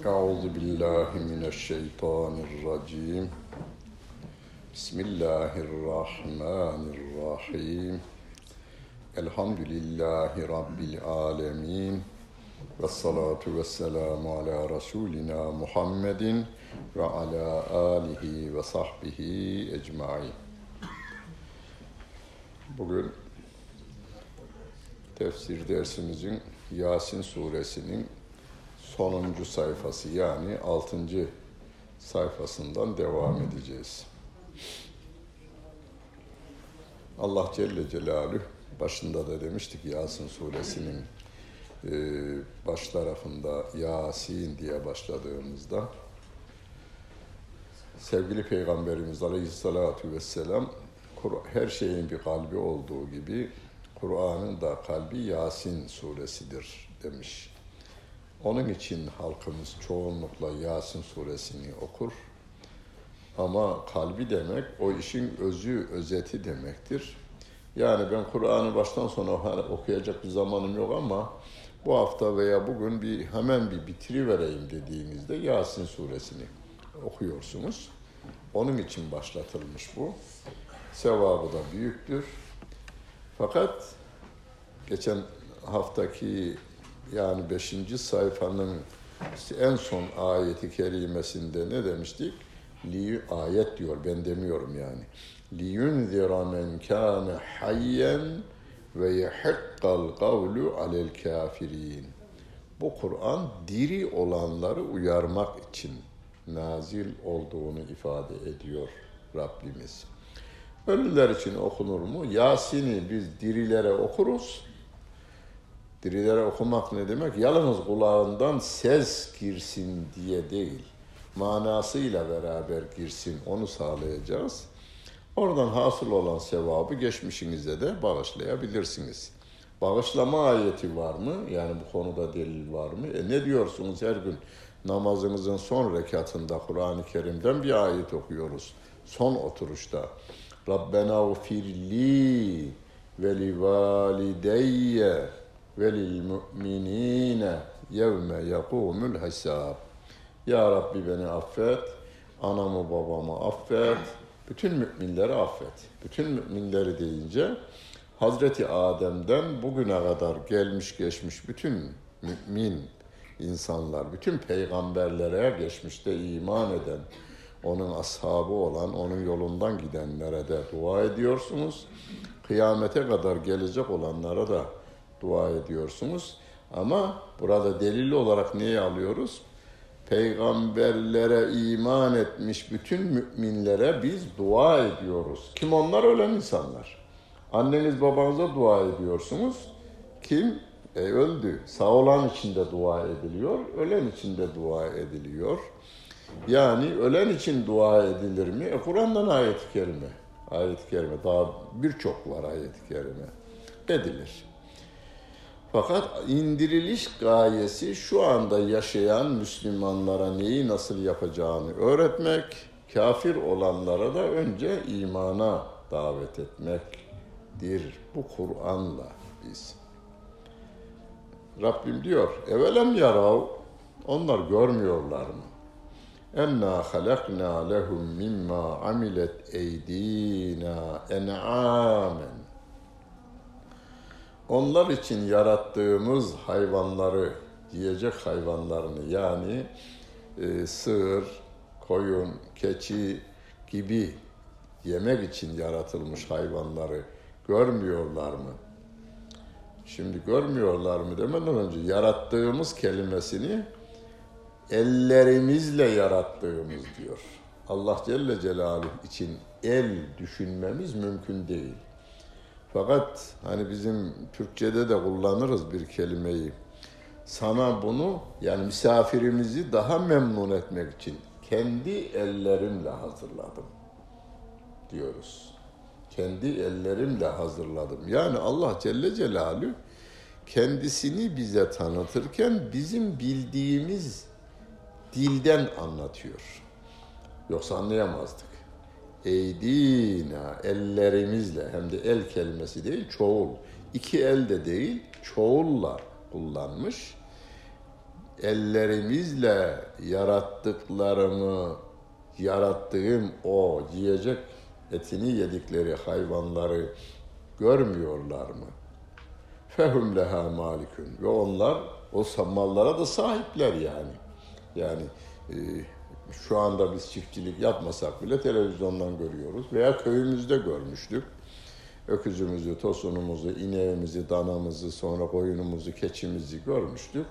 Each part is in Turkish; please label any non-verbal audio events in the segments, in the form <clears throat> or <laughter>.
أعوذ بالله من الشيطان الرجيم بسم الله الرحمن الرحيم الحمد لله رب العالمين والصلاة والسلام على رسولنا محمد وعلى آله وصحبه أجمعين Bugün tefsir dersimizin Yasin suresinin sonuncu sayfası yani altıncı sayfasından devam edeceğiz. Allah Celle Celaluhu başında da demiştik Yasin suresinin e, baş tarafında Yasin diye başladığımızda sevgili Peygamberimiz Aleyhisselatü Vesselam her şeyin bir kalbi olduğu gibi Kur'an'ın da kalbi Yasin suresidir demiş. Onun için halkımız çoğunlukla Yasin suresini okur. Ama kalbi demek o işin özü, özeti demektir. Yani ben Kur'an'ı baştan sona okuyacak bir zamanım yok ama bu hafta veya bugün bir hemen bir bitirivereyim dediğinizde Yasin suresini okuyorsunuz. Onun için başlatılmış bu. Sevabı da büyüktür. Fakat geçen haftaki yani beşinci sayfanın en son ayeti kerimesinde ne demiştik? Li ayet diyor ben demiyorum yani. Liyunzira men kana hayyen ve yehikkal kavlu alel kafirin. Bu Kur'an diri olanları uyarmak için nazil olduğunu ifade ediyor Rabbimiz. Ölüler için okunur mu? Yasin'i biz dirilere okuruz. Dirilere okumak ne demek? Yalnız kulağından ses girsin diye değil. Manasıyla beraber girsin. Onu sağlayacağız. Oradan hasıl olan sevabı geçmişinize de bağışlayabilirsiniz. Bağışlama ayeti var mı? Yani bu konuda delil var mı? E ne diyorsunuz her gün? Namazınızın son rekatında Kur'an-ı Kerim'den bir ayet okuyoruz. Son oturuşta. Rabbena ufirli ve li valideyye ve lil mu'minine yevme yakumul hesab. Ya Rabbi beni affet, anamı babamı affet, bütün müminleri affet. Bütün müminleri deyince Hazreti Adem'den bugüne kadar gelmiş geçmiş bütün mümin insanlar, bütün peygamberlere geçmişte iman eden, onun ashabı olan, onun yolundan gidenlere de dua ediyorsunuz. Kıyamete kadar gelecek olanlara da dua ediyorsunuz. Ama burada delil olarak neyi alıyoruz? Peygamberlere iman etmiş bütün müminlere biz dua ediyoruz. Kim onlar? Ölen insanlar. Anneniz babanıza dua ediyorsunuz. Kim? E, öldü. Sağ olan için de dua ediliyor, ölen için de dua ediliyor. Yani ölen için dua edilir mi? E, Kur'an'dan ayet-i kerime. Ayet-i kerime. Daha birçok var ayet-i kerime. Edilir. Fakat indiriliş gayesi şu anda yaşayan Müslümanlara neyi nasıl yapacağını öğretmek, kafir olanlara da önce imana davet etmektir. Bu Kur'an'la biz. Rabbim diyor, evelem yarav, onlar görmüyorlar mı? Enna halakna lehum mimma amilet eydina en'amen onlar için yarattığımız hayvanları, yiyecek hayvanlarını yani e, sığır, koyun, keçi gibi yemek için yaratılmış hayvanları görmüyorlar mı? Şimdi görmüyorlar mı demeden önce yarattığımız kelimesini ellerimizle yarattığımız diyor. Allah Celle Celaluhu için el düşünmemiz mümkün değil. Fakat hani bizim Türkçe'de de kullanırız bir kelimeyi. Sana bunu yani misafirimizi daha memnun etmek için kendi ellerimle hazırladım diyoruz. Kendi ellerimle hazırladım. Yani Allah Celle Celaluhu kendisini bize tanıtırken bizim bildiğimiz dilden anlatıyor. Yoksa anlayamazdık eydina ellerimizle hem de el kelimesi değil çoğul. iki el de değil çoğulla kullanmış. ellerimizle yarattıklarımı, yarattığım o yiyecek etini yedikleri hayvanları görmüyorlar mı? Fehum leha malikun. Ve onlar o mallara da sahipler yani. Yani e, şu anda biz çiftçilik yapmasak bile televizyondan görüyoruz veya köyümüzde görmüştük. Öküzümüzü, tosunumuzu, ineğimizi, danamızı, sonra koyunumuzu, keçimizi görmüştük.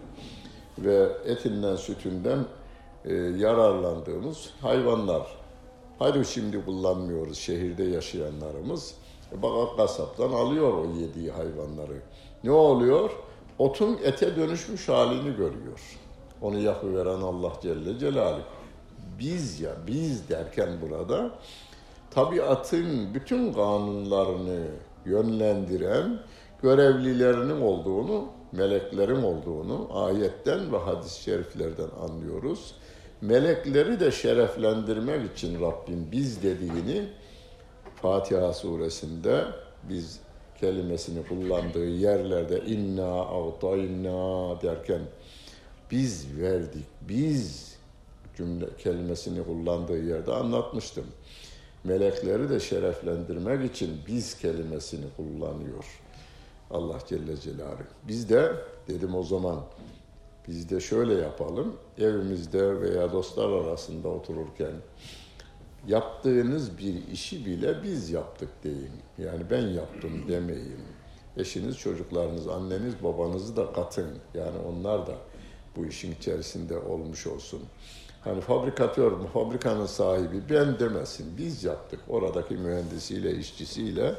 Ve etinden, sütünden e, yararlandığımız hayvanlar. Hadi şimdi kullanmıyoruz şehirde yaşayanlarımız. E, bak kasaptan alıyor o yediği hayvanları. Ne oluyor? Otun ete dönüşmüş halini görüyor. Onu yapıveren Allah Celle Celaluhu. Biz ya, biz derken burada tabiatın bütün kanunlarını yönlendiren görevlilerinin olduğunu, meleklerin olduğunu ayetten ve hadis-i şeriflerden anlıyoruz. Melekleri de şereflendirmek için Rabbim biz dediğini Fatiha suresinde biz kelimesini kullandığı yerlerde inna a'tayna derken biz verdik, biz cümle kelimesini kullandığı yerde anlatmıştım. Melekleri de şereflendirmek için biz kelimesini kullanıyor. Allah Celle Celaluhu. Biz de dedim o zaman biz de şöyle yapalım. Evimizde veya dostlar arasında otururken yaptığınız bir işi bile biz yaptık deyin. Yani ben yaptım demeyin. Eşiniz, çocuklarınız, anneniz, babanızı da katın. Yani onlar da bu işin içerisinde olmuş olsun. Hani fabrikatör, fabrikanın sahibi ben demesin. Biz yaptık. Oradaki mühendisiyle, işçisiyle,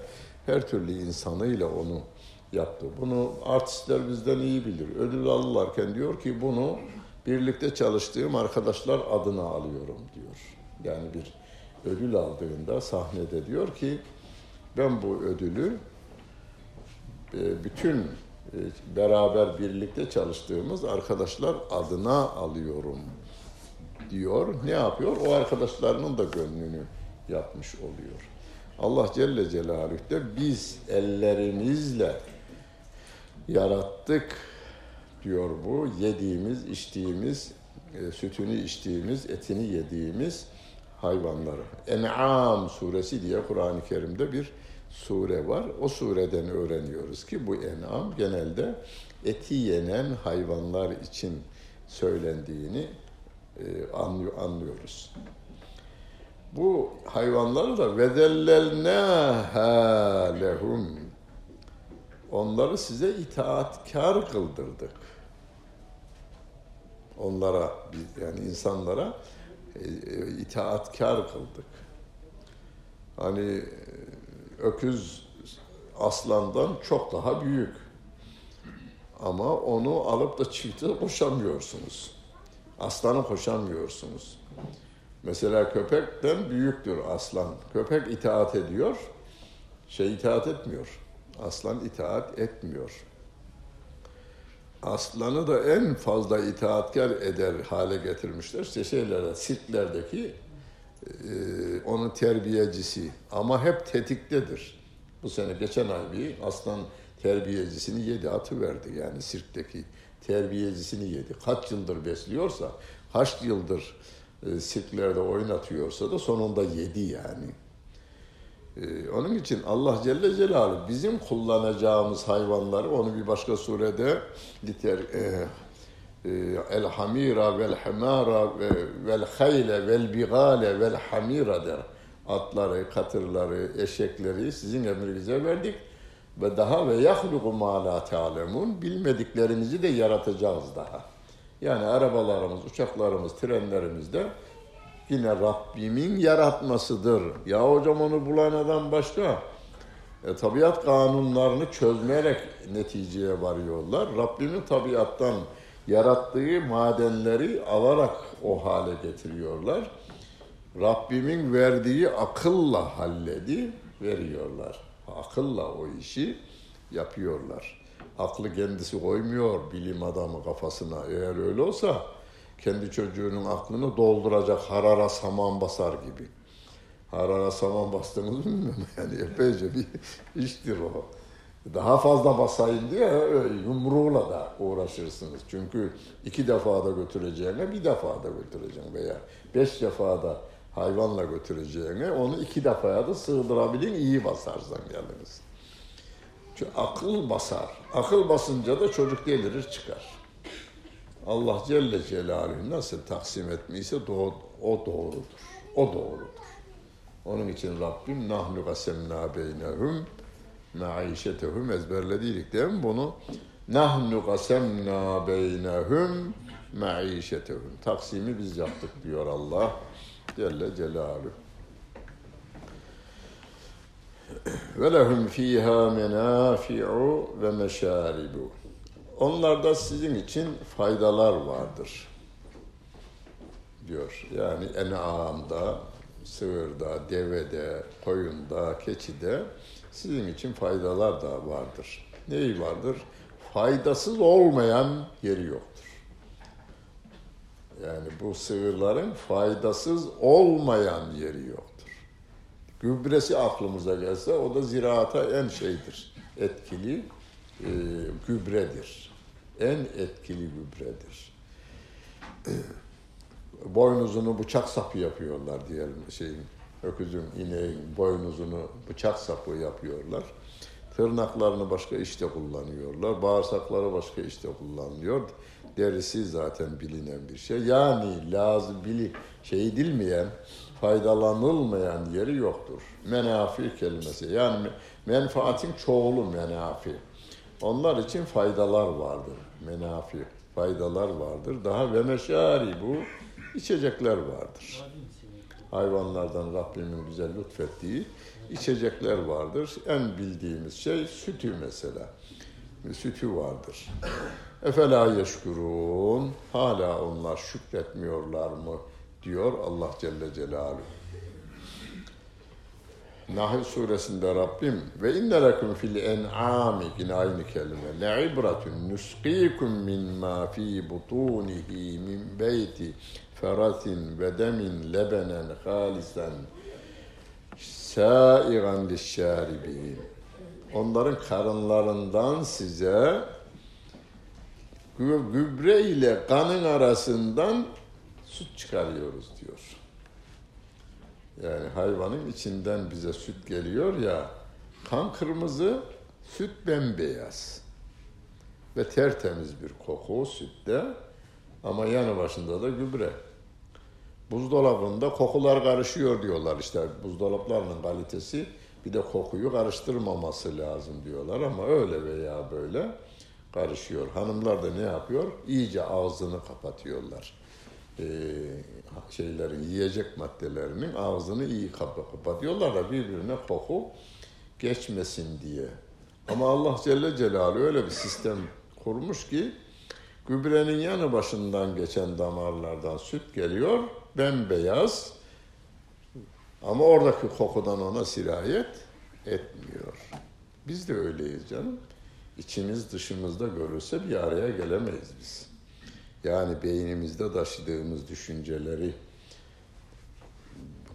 her türlü insanıyla onu yaptı. Bunu artistler bizden iyi bilir. Ödül alırlarken diyor ki bunu birlikte çalıştığım arkadaşlar adına alıyorum diyor. Yani bir ödül aldığında sahnede diyor ki ben bu ödülü e, bütün e, beraber birlikte çalıştığımız arkadaşlar adına alıyorum diyor. Ne yapıyor? O arkadaşlarının da gönlünü yapmış oluyor. Allah Celle Celaluhu de biz ellerimizle yarattık diyor bu. Yediğimiz, içtiğimiz, e, sütünü içtiğimiz, etini yediğimiz hayvanları. En'am suresi diye Kur'an-ı Kerim'de bir sure var. O sureden öğreniyoruz ki bu en'am genelde eti yenen hayvanlar için söylendiğini e, anlıyoruz. Bu hayvanları da vedellelnâhâ lehum onları size itaatkar kıldırdık. Onlara yani insanlara e, itaatkar kıldık. Hani e, öküz aslandan çok daha büyük. Ama onu alıp da çifte koşamıyorsunuz. Aslanı koşamıyorsunuz. Mesela köpekten büyüktür aslan. Köpek itaat ediyor, şey itaat etmiyor. Aslan itaat etmiyor. Aslanı da en fazla itaatkar eder hale getirmişler. İşte şeylerde, sirklerdeki e, onun terbiyecisi. Ama hep tetiktedir. Bu sene geçen ay bir aslan terbiyecisini yedi, atı verdi yani sirkteki terbiyecisini yedi. Kaç yıldır besliyorsa, kaç yıldır e, sirklerde oynatıyorsa da sonunda yedi yani. Ee, onun için Allah Celle Celaluhu bizim kullanacağımız hayvanları onu bir başka surede liter e, e, el hamira vel hamara vel hayle vel bigale vel hamira der. Atları, katırları, eşekleri sizin emrinize verdik ve daha ve yahluku ma la ta'lemun bilmediklerimizi de yaratacağız daha. Yani arabalarımız, uçaklarımız, trenlerimizde yine Rabbimin yaratmasıdır. Ya hocam onu bulan adam başka. E, tabiat kanunlarını çözmeyerek neticeye varıyorlar. Rabbimin tabiattan yarattığı madenleri alarak o hale getiriyorlar. Rabbimin verdiği akılla halledi veriyorlar. Akılla o işi yapıyorlar. Aklı kendisi koymuyor bilim adamı kafasına. Eğer öyle olsa kendi çocuğunun aklını dolduracak harara saman basar gibi. Harara saman bastınız mı bilmiyorum <laughs> yani epeyce bir iştir o. Daha fazla basayım diye yumruğuyla da uğraşırsınız. Çünkü iki defa da götüreceğine bir defa da götüreceğim veya beş defa da hayvanla götüreceğine onu iki defaya da sığdırabilin iyi basarsan yalnız. Çünkü akıl basar. Akıl basınca da çocuk delirir çıkar. Allah Celle Celaluhu nasıl taksim etmişse o doğrudur. O doğrudur. Onun için Rabbim nahnu gasemna beynehum maişetehum ezberlediydik değil mi bunu? Nahnu gasemna beynehum maişetehum. Taksimi biz yaptık diyor Allah Celle Celaluhu. Ve lehum fiha menafi'u ve meşaribu. Onlarda sizin için faydalar vardır diyor. Yani en'amda, sığırda, devede, koyunda, keçide sizin için faydalar da vardır. Neyi vardır? Faydasız olmayan yeri yoktur. Yani bu sığırların faydasız olmayan yeri yoktur. Gübresi aklımıza gelse o da ziraata en şeydir. Etkili e, gübredir. En etkili gübredir. Boynuzunu bıçak sapı yapıyorlar diyelim şeyin öküzün, ineğin boynuzunu bıçak sapı yapıyorlar. Tırnaklarını başka işte kullanıyorlar. Bağırsakları başka işte kullanılıyor. Derisi zaten bilinen bir şey. Yani lazım bili şey edilmeyen, faydalanılmayan yeri yoktur. Menafi kelimesi. Yani menfaatin çoğulu menafi. Onlar için faydalar vardır. Menafi faydalar vardır. Daha ve meşari bu içecekler vardır hayvanlardan Rabbimin bize lütfettiği içecekler vardır. En bildiğimiz şey sütü mesela. Sütü vardır. Efela yeşkurun. Hala onlar şükretmiyorlar mı? diyor Allah Celle Celaluhu. Nahl suresinde Rabbim ve inne lekum fil en'ami yine aynı kelime le ibratun nusqikum mimma fi butunihi min beyti feratin ve demin lebenen halisen saigan lişşaribin. Onların karınlarından size gübre ile kanın arasından süt çıkarıyoruz diyor. Yani hayvanın içinden bize süt geliyor ya, kan kırmızı, süt bembeyaz. Ve tertemiz bir koku sütte ama yanı başında da gübre. Buzdolabında kokular karışıyor diyorlar işte buzdolaplarının kalitesi bir de kokuyu karıştırmaması lazım diyorlar ama öyle veya böyle karışıyor. Hanımlar da ne yapıyor? İyice ağzını kapatıyorlar. Ee, şeylerin yiyecek maddelerinin ağzını iyi kapatıyorlar da birbirine koku geçmesin diye. Ama Allah Celle Celaluhu öyle bir sistem kurmuş ki gübrenin yanı başından geçen damarlardan süt geliyor bembeyaz ama oradaki kokudan ona sirayet etmiyor. Biz de öyleyiz canım. İçimiz dışımızda görülse bir araya gelemeyiz biz. Yani beynimizde taşıdığımız düşünceleri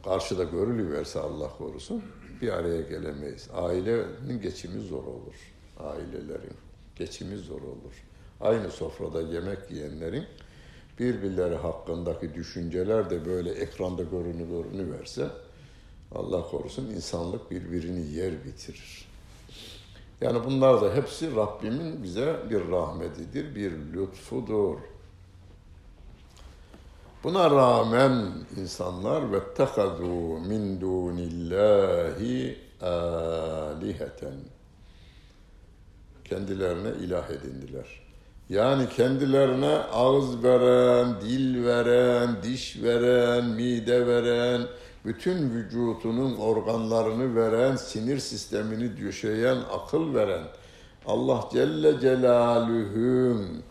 karşıda görülüverse Allah korusun bir araya gelemeyiz. Ailenin geçimi zor olur. Ailelerin geçimi zor olur. Aynı sofrada yemek yiyenlerin birbirleri hakkındaki düşünceler de böyle ekranda görünü verse Allah korusun insanlık birbirini yer bitirir. Yani bunlar da hepsi Rabbimin bize bir rahmetidir, bir lütfudur. Buna rağmen insanlar ve tehadu min dunillahi aliheten kendilerine ilah edindiler. Yani kendilerine ağız veren, dil veren, diş veren, mide veren, bütün vücutunun organlarını veren, sinir sistemini düşeyen, akıl veren, Allah Celle Celaluhu'nun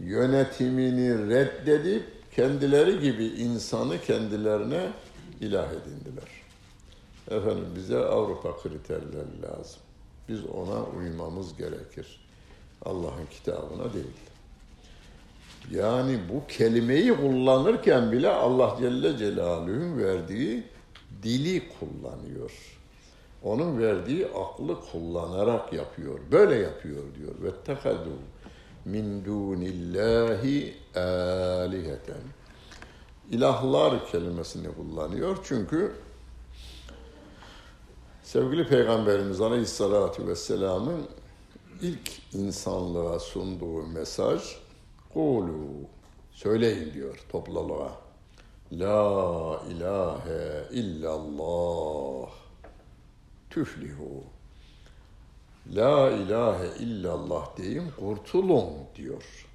yönetimini reddedip kendileri gibi insanı kendilerine ilah edindiler. Efendim bize Avrupa kriterleri lazım. Biz ona uymamız gerekir. Allah'ın kitabına değil. Yani bu kelimeyi kullanırken bile Allah Celle Celaluhu'nun verdiği dili kullanıyor. onun verdiği aklı kullanarak yapıyor. Böyle yapıyor diyor. Ve tekadu min dunillahi aliheten. İlahlar kelimesini kullanıyor. Çünkü sevgili Peygamberimiz Aleyhisselatü Vesselam'ın ilk insanlığa sunduğu mesaj Kulu söyleyin diyor topluluğa. La ilahe illallah tüflihu. La ilahe illallah deyin kurtulun diyor.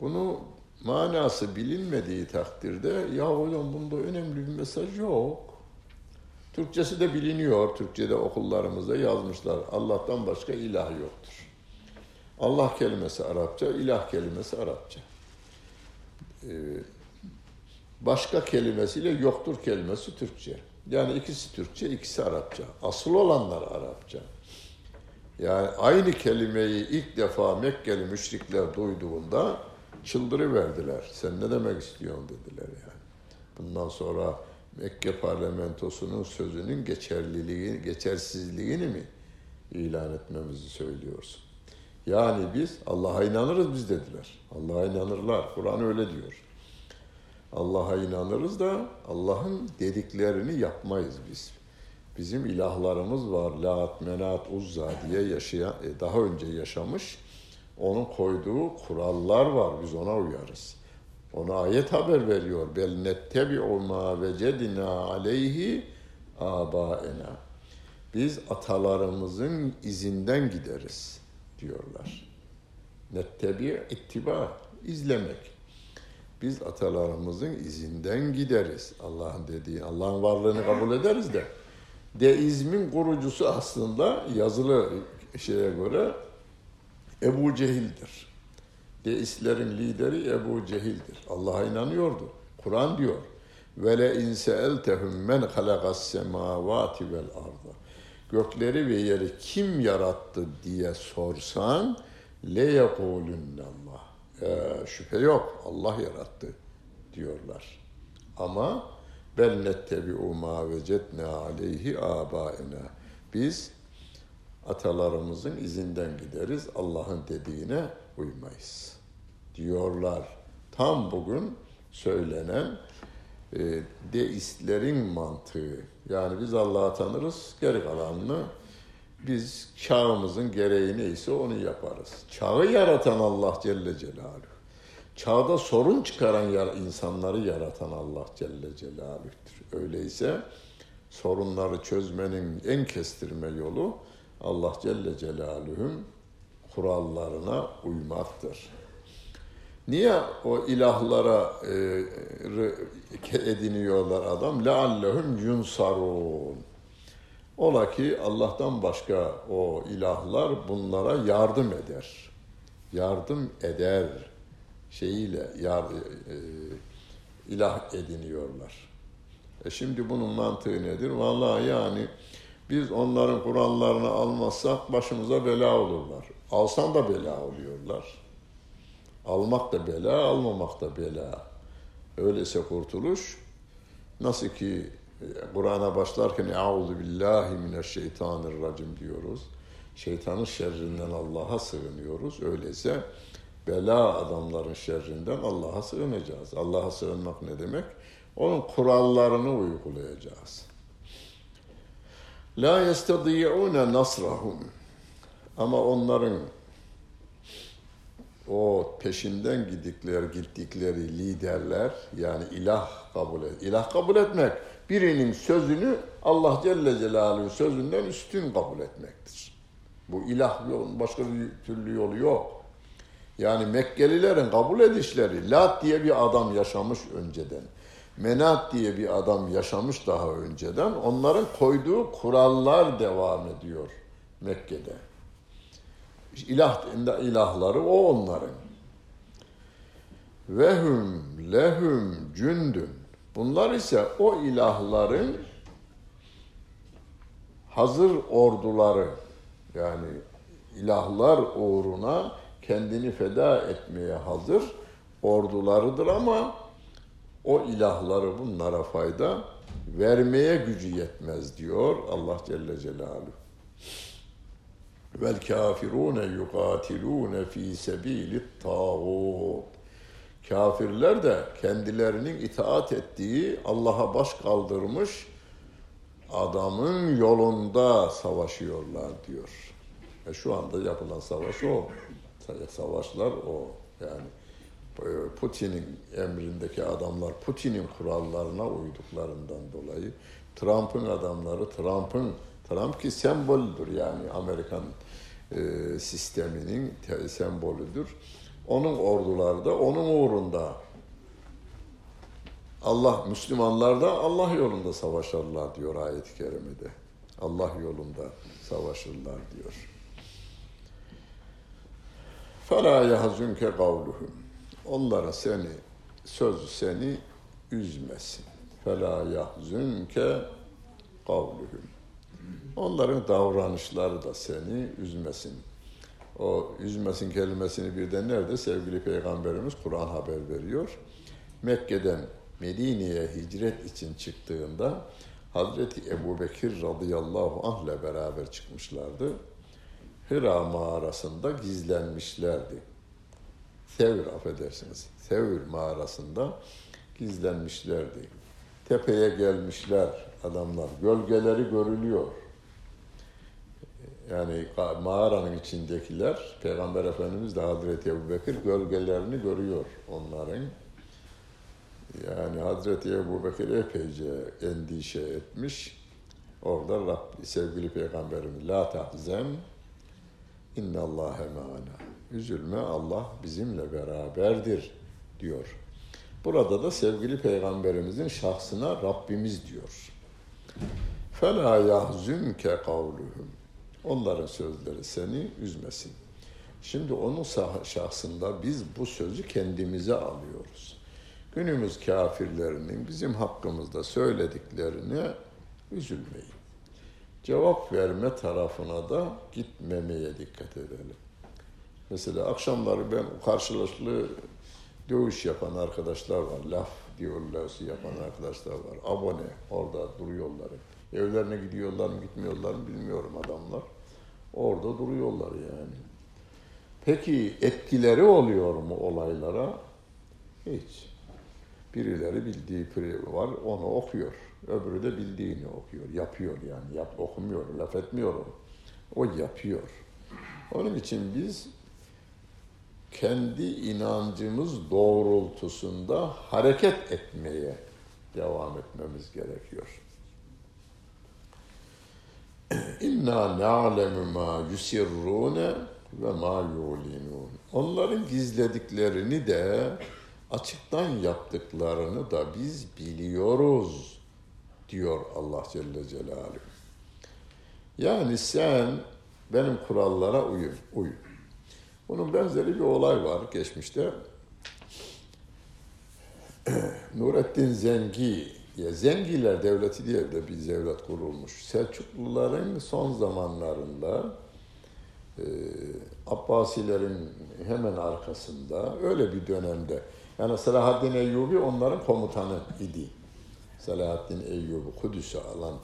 Bunu manası bilinmediği takdirde ya hocam bunda önemli bir mesaj yok. Türkçesi de biliniyor. Türkçe'de okullarımızda yazmışlar. Allah'tan başka ilah yoktur. Allah kelimesi Arapça, ilah kelimesi Arapça. Ee, başka kelimesiyle yoktur kelimesi Türkçe. Yani ikisi Türkçe, ikisi Arapça. Asıl olanlar Arapça. Yani aynı kelimeyi ilk defa Mekkeli müşrikler duyduğunda çıldırıverdiler. Sen ne demek istiyorsun dediler yani. Bundan sonra Mekke parlamentosunun sözünün geçerliliği, geçersizliğini mi ilan etmemizi söylüyorsun? Yani biz Allah'a inanırız biz dediler. Allah'a inanırlar. Kur'an öyle diyor. Allah'a inanırız da Allah'ın dediklerini yapmayız biz. Bizim ilahlarımız var. Lat, Menat, Uzza diye yaşayan, e, daha önce yaşamış. Onun koyduğu kurallar var. Biz ona uyarız. Ona ayet haber veriyor. Bel nettebi'u ma vecedina aleyhi abaena. Biz atalarımızın izinden gideriz diyorlar. Nettebi ittiba, izlemek. Biz atalarımızın izinden gideriz. Allah'ın dediği, Allah'ın varlığını kabul ederiz de. Deizmin kurucusu aslında yazılı şeye göre Ebu Cehil'dir. Deistlerin lideri Ebu Cehil'dir. Allah'a inanıyordu. Kur'an diyor. Ve le in seeltehum men halakas semavati vel arda. Gökleri ve yeri kim yarattı diye sorsan le yekulunne Allah. Ee, şüphe yok. Allah yarattı diyorlar. Ama bel nettebi'u ma vecetne aleyhi abaena. Biz atalarımızın izinden gideriz. Allah'ın dediğine uymayız. Diyorlar. Tam bugün söylenen e, deistlerin mantığı. Yani biz Allah'ı tanırız, geri kalanını biz çağımızın gereği neyse onu yaparız. Çağı yaratan Allah Celle Celaluhu. Çağda sorun çıkaran insanları yaratan Allah Celle Celaluhu'dur. Öyleyse sorunları çözmenin en kestirme yolu Allah Celle Celaluhu'nun kurallarına uymaktır. Niye o ilahlara e, ediniyorlar adam? لَعَلَّهُمْ يُنْصَرُونَ Ola ki Allah'tan başka o ilahlar bunlara yardım eder. Yardım eder şeyiyle yar, e, ilah ediniyorlar. E şimdi bunun mantığı nedir? Vallahi yani biz onların Kur'anlarını almazsak başımıza bela olurlar. Alsan da bela oluyorlar. Almak da bela, almamak da bela. Öyleyse kurtuluş nasıl ki e, Kur'an'a başlarken Euzu billahi mineşşeytanirracim diyoruz. Şeytanın şerrinden Allah'a sığınıyoruz. Öyleyse bela adamların şerrinden Allah'a sığınacağız. Allah'a sığınmak ne demek? Onun kurallarını uygulayacağız. La yestadi'une nasrahum. Ama onların o peşinden gidikleri, gittikleri liderler yani ilah kabul et. İlah kabul etmek birinin sözünü Allah Celle Celaluhu sözünden üstün kabul etmektir. Bu ilah yolun başka bir türlü yolu yok. Yani Mekkelilerin kabul edişleri Lat diye bir adam yaşamış önceden. Menat diye bir adam yaşamış daha önceden. Onların koyduğu kurallar devam ediyor Mekke'de. İlah ilahları o onların. Vehum lehum cündün. Bunlar ise o ilahların hazır orduları yani ilahlar uğruna kendini feda etmeye hazır ordularıdır ama o ilahları bunlara fayda vermeye gücü yetmez diyor Allah Celle Celaluhu. Vel kafirune yukatilune fi sebilit tağut. Kafirler de kendilerinin itaat ettiği Allah'a baş kaldırmış adamın yolunda savaşıyorlar diyor. E şu anda yapılan savaş o. Savaşlar o. Yani e, Putin'in emrindeki adamlar Putin'in kurallarına uyduklarından dolayı Trump'ın adamları Trump'ın Trump ki semboldür yani Amerikan e, sisteminin te, sembolüdür. Onun ordularda, onun uğrunda Allah Müslümanlar da Allah yolunda savaşırlar diyor ayet-i kerimede. Allah yolunda savaşırlar diyor. Fela yahzunke kavluhum. Onlara seni sözü seni üzmesin. Fela yahzunke kavluhum. Onların davranışları da seni üzmesin. O üzmesin kelimesini birden nerede sevgili Peygamberimiz Kur'an haber veriyor. Mekke'den Medine'ye hicret için çıktığında Hazreti Ebu Bekir radıyallahu anh ile beraber çıkmışlardı. Hira mağarasında gizlenmişlerdi. Sevr affedersiniz. Sevr mağarasında gizlenmişlerdi. Tepeye gelmişler adamlar. Gölgeleri görülüyor. Yani mağaranın içindekiler, Peygamber Efendimiz de Hazreti Ebu Bekir gölgelerini görüyor onların. Yani Hazreti Ebu Bekir epeyce endişe etmiş. Orada Rabbi, sevgili Peygamberimiz La tahzen innallâhe me'ana. Üzülme Allah bizimle beraberdir diyor. Burada da sevgili Peygamberimizin şahsına Rabbimiz diyor. فَلَا يَحْزُنْكَ قَوْلُهُمْ Onların sözleri seni üzmesin. Şimdi onun şahsında biz bu sözü kendimize alıyoruz. Günümüz kafirlerinin bizim hakkımızda söylediklerine üzülmeyin. Cevap verme tarafına da gitmemeye dikkat edelim. Mesela akşamları ben karşılıklı dövüş yapan arkadaşlar var. Laf diyorlar yapan arkadaşlar var. Abone orada duruyorlar. Evlerine gidiyorlar mı gitmiyorlar mı bilmiyorum adamlar. Orada duruyorlar yani. Peki etkileri oluyor mu olaylara? Hiç. Birileri bildiği var, onu okuyor. Öbürü de bildiğini okuyor, yapıyor yani. Yap, okumuyor, laf etmiyor o. O yapıyor. Onun için biz kendi inancımız doğrultusunda hareket etmeye devam etmemiz gerekiyor. İnna na'lemu ma yusirrune ve ma yulinun. Onların gizlediklerini de açıktan yaptıklarını da biz biliyoruz diyor Allah Celle Celaluhu. Yani sen benim kurallara uyun, uyun. Bunun benzeri bir olay var geçmişte. <clears throat> Nurettin Zengi, ya Zengiler Devleti diye de bir devlet kurulmuş. Selçukluların son zamanlarında e, Abbasilerin hemen arkasında öyle bir dönemde yani Selahaddin Eyyubi onların komutanı idi. Selahaddin Eyyubi, Kudüs'ü alan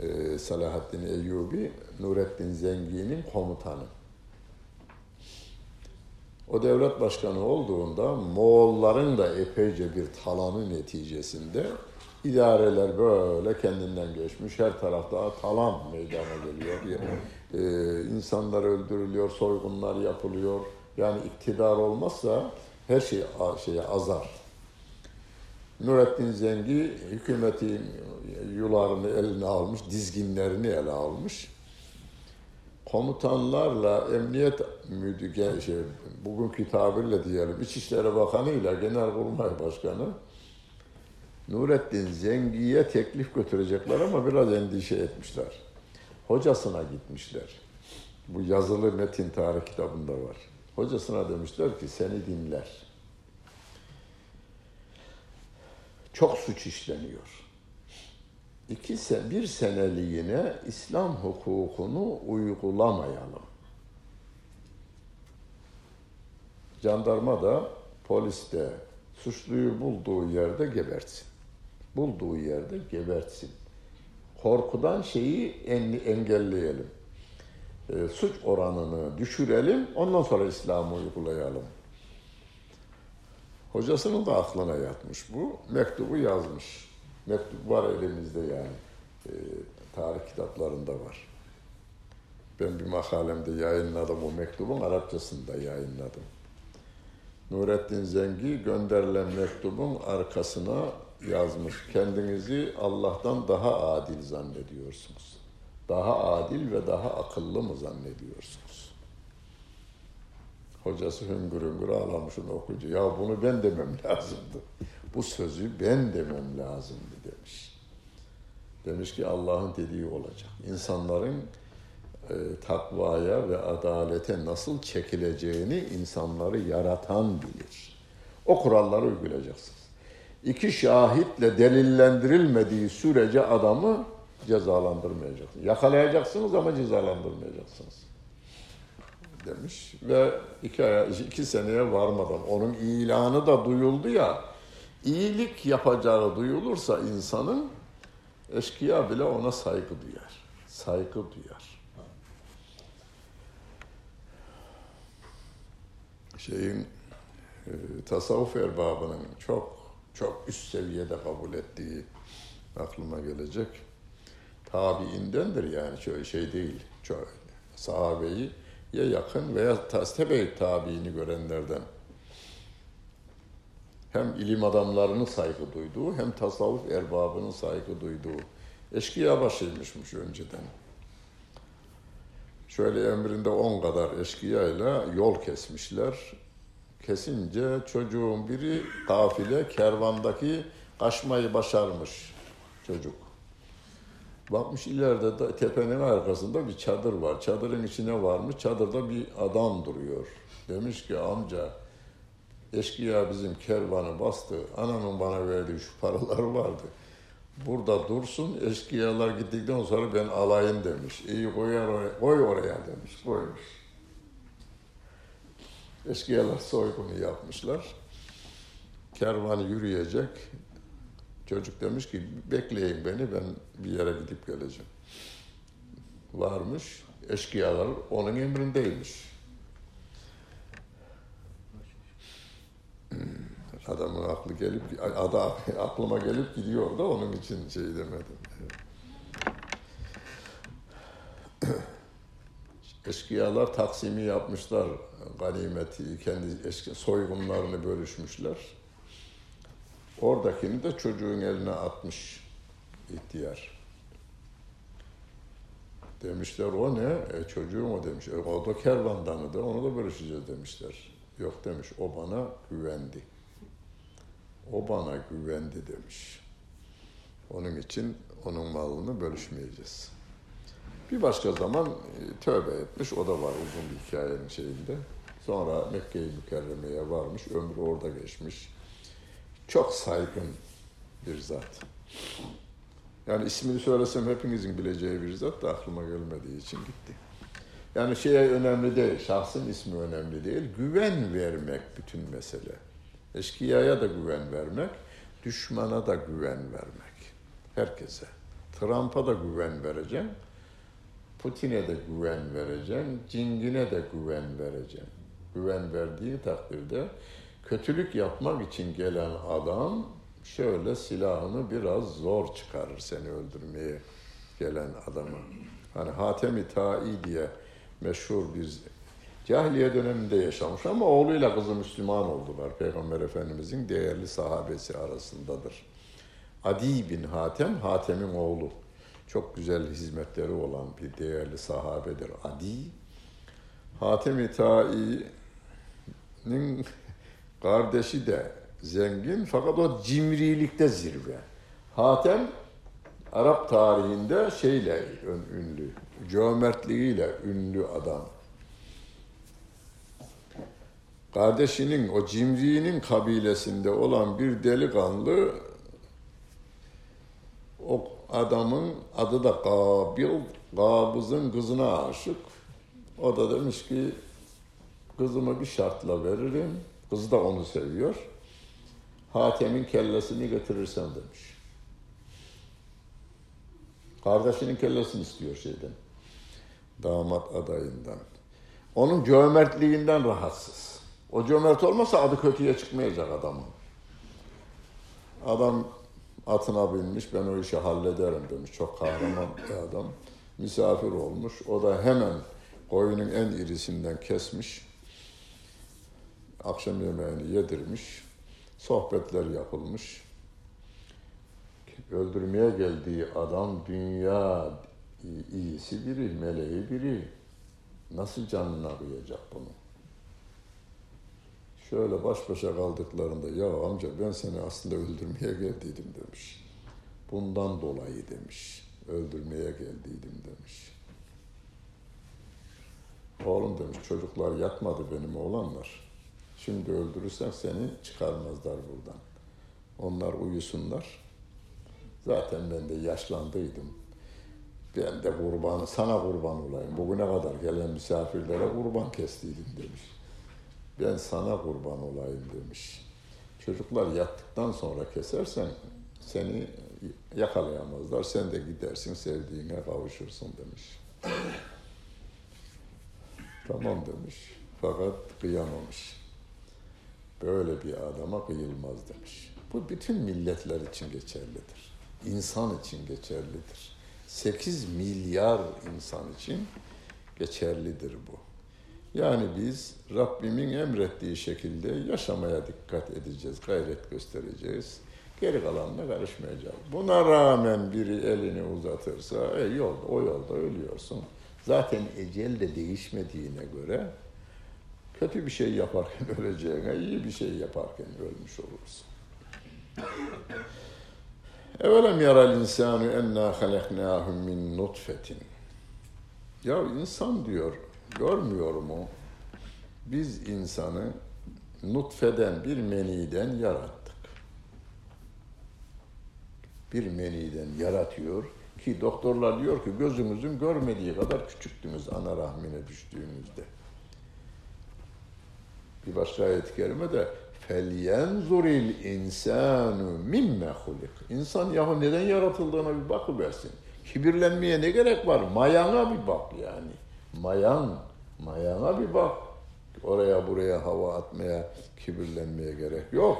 e, Selahaddin Eyyubi, Nurettin Zengi'nin komutanı. O devlet başkanı olduğunda Moğolların da epeyce bir talanı neticesinde idareler böyle kendinden geçmiş. Her tarafta talan meydana geliyor. Ee, insanlar öldürülüyor, soygunlar yapılıyor. Yani iktidar olmazsa her şey şeye azar. Nurettin Zengi hükümetin yularını eline almış, dizginlerini ele almış. Komutanlarla emniyet müdürü, şey, bugünkü tabirle diyelim, İçişleri Bakanı ile Genelkurmay Başkanı Nurettin Zengi'ye teklif götürecekler ama biraz endişe etmişler. Hocasına gitmişler. Bu yazılı metin tarih kitabında var. Hocasına demişler ki seni dinler. Çok suç işleniyor. İki sen, bir seneliğine İslam hukukunu uygulamayalım. Jandarma da polis de suçluyu bulduğu yerde gebertsin. Bulduğu yerde gebertsin. Korkudan şeyi engelleyelim. E, suç oranını düşürelim, ondan sonra İslam'ı uygulayalım. Hocasının da aklına yatmış bu. Mektubu yazmış. Mektup var elimizde yani. E, tarih kitaplarında var. Ben bir makalemde yayınladım o mektubun Arapçasında yayınladım. Nurettin Zengi gönderilen mektubun arkasına yazmış. Kendinizi Allah'tan daha adil zannediyorsunuz. Daha adil ve daha akıllı mı zannediyorsunuz? Hocası hüngür hüngür ağlamış onu okuyunca. Ya bunu ben demem lazımdı. Bu sözü ben demem lazımdı demiş. Demiş ki Allah'ın dediği olacak. İnsanların e, takvaya ve adalete nasıl çekileceğini insanları yaratan bilir. O kuralları uygulayacaksınız. İki şahitle delillendirilmediği sürece adamı cezalandırmayacaksınız. Yakalayacaksınız ama cezalandırmayacaksınız. Demiş ve iki, aya, iki seneye varmadan onun ilanı da duyuldu ya iyilik yapacağı duyulursa insanın eşkıya bile ona saygı duyar. Saygı duyar. şeyin e, tasavvuf erbabının çok çok üst seviyede kabul ettiği aklıma gelecek. Tabiindendir yani şöyle şey değil. Çok, sahabeyi ya yakın veya tebe tabiini görenlerden. Hem ilim adamlarının saygı duyduğu hem tasavvuf erbabının saygı duyduğu. Eşkıya başıymışmış önceden. Şöyle emrinde on kadar eşkıyayla yol kesmişler. Kesince çocuğun biri kafile kervandaki kaçmayı başarmış çocuk. Bakmış ileride de tepenin arkasında bir çadır var. Çadırın içine varmış. Çadırda bir adam duruyor. Demiş ki amca eşkıya bizim kervanı bastı. Anamın bana verdiği şu paralar vardı burada dursun, eşkıyalar gittikten sonra ben alayım demiş. İyi koyar oraya, koy oraya demiş, koymuş. Eşkıyalar soygunu yapmışlar. Kervan yürüyecek. Çocuk demiş ki bekleyin beni ben bir yere gidip geleceğim. Varmış. Eşkıyalar onun emrindeymiş. Adamın aklı gelip, ada aklıma gelip gidiyor da onun için şey demedim. Eşkıyalar taksimi yapmışlar, ganimeti, kendi eski soygunlarını bölüşmüşler. Oradakini de çocuğun eline atmış ihtiyar. Demişler o ne? E çocuğum o demiş. E, o da kervandanıdır, onu da bölüşeceğiz demişler. Yok demiş, o bana güvendi. O bana güvendi demiş. Onun için onun malını bölüşmeyeceğiz. Bir başka zaman e, tövbe etmiş, o da var uzun bir hikayenin şeyinde. Sonra Mekke-i Mükerreme'ye varmış, ömrü orada geçmiş. Çok saygın bir zat. Yani ismini söylesem hepinizin bileceği bir zat da aklıma gelmediği için gitti. Yani şeye önemli değil, şahsın ismi önemli değil. Güven vermek bütün mesele. Eşkıyaya da güven vermek, düşmana da güven vermek. Herkese. Trump'a da güven vereceğim. Putin'e de güven vereceğim. Cingine de güven vereceğim. Güven verdiği takdirde kötülük yapmak için gelen adam şöyle silahını biraz zor çıkarır seni öldürmeye gelen adamı. Hani Hatem-i Ta'i diye meşhur bir Cahiliye döneminde yaşamış ama oğluyla kızı Müslüman oldular. Peygamber Efendimizin değerli sahabesi arasındadır. Adi bin Hatem, Hatem'in oğlu. Çok güzel hizmetleri olan bir değerli sahabedir Adi. Hatem-i Ta'i'nin kardeşi de zengin fakat o cimrilikte zirve. Hatem Arap tarihinde şeyle ünlü, cömertliğiyle ünlü adam kardeşinin o cimriğinin kabilesinde olan bir delikanlı o adamın adı da Kabil, Kabız'ın kızına aşık. O da demiş ki kızımı bir şartla veririm. Kız da onu seviyor. Hatem'in kellesini getirirsen demiş. Kardeşinin kellesini istiyor şeyden. Damat adayından. Onun cömertliğinden rahatsız. O cömert olmasa adı kötüye çıkmayacak adamın. Adam atına binmiş, ben o işi hallederim demiş. Çok kahraman bir adam. Misafir olmuş. O da hemen koyunun en irisinden kesmiş. Akşam yemeğini yedirmiş. Sohbetler yapılmış. Öldürmeye geldiği adam dünya iyisi biri, meleği biri. Nasıl canına kıyacak bunu? Şöyle baş başa kaldıklarında ya amca ben seni aslında öldürmeye geldiydim demiş. Bundan dolayı demiş. Öldürmeye geldiydim demiş. Oğlum demiş çocuklar yatmadı benim oğlanlar. Şimdi öldürürsen seni çıkarmazlar buradan. Onlar uyusunlar. Zaten ben de yaşlandıydım. Ben de kurbanı, sana kurban olayım. Bugüne kadar gelen misafirlere kurban kestiydim demiş. Ben sana kurban olayım demiş. Çocuklar yattıktan sonra kesersen seni yakalayamazlar. Sen de gidersin sevdiğine kavuşursun demiş. tamam demiş. Fakat kıyamamış. Böyle bir adama kıyılmaz demiş. Bu bütün milletler için geçerlidir. İnsan için geçerlidir. 8 milyar insan için geçerlidir bu. Yani biz Rabbimin emrettiği şekilde yaşamaya dikkat edeceğiz, gayret göstereceğiz. Geri kalanına karışmayacağız. Buna rağmen biri elini uzatırsa e, yolda, o yolda ölüyorsun. Zaten ecel de değişmediğine göre kötü bir şey yaparken <laughs> öleceğine iyi bir şey yaparken ölmüş olursun. Evelem yaral insanu enna halaknahum min nutfetin. Ya insan diyor, görmüyor mu? Biz insanı nutfeden, bir meniden yarattık. Bir meniden yaratıyor ki doktorlar diyor ki gözümüzün görmediği kadar küçüktünüz ana rahmine düştüğünüzde. Bir başka ayet-i kerime de فَلْيَنْظُرِ الْاِنْسَانُ مِمَّ خُلِقٍ İnsan yahu neden yaratıldığına bir bakıversin. Kibirlenmeye ne gerek var? Mayana bir bak yani. Mayan, mayana bir bak. Oraya buraya hava atmaya, kibirlenmeye gerek yok.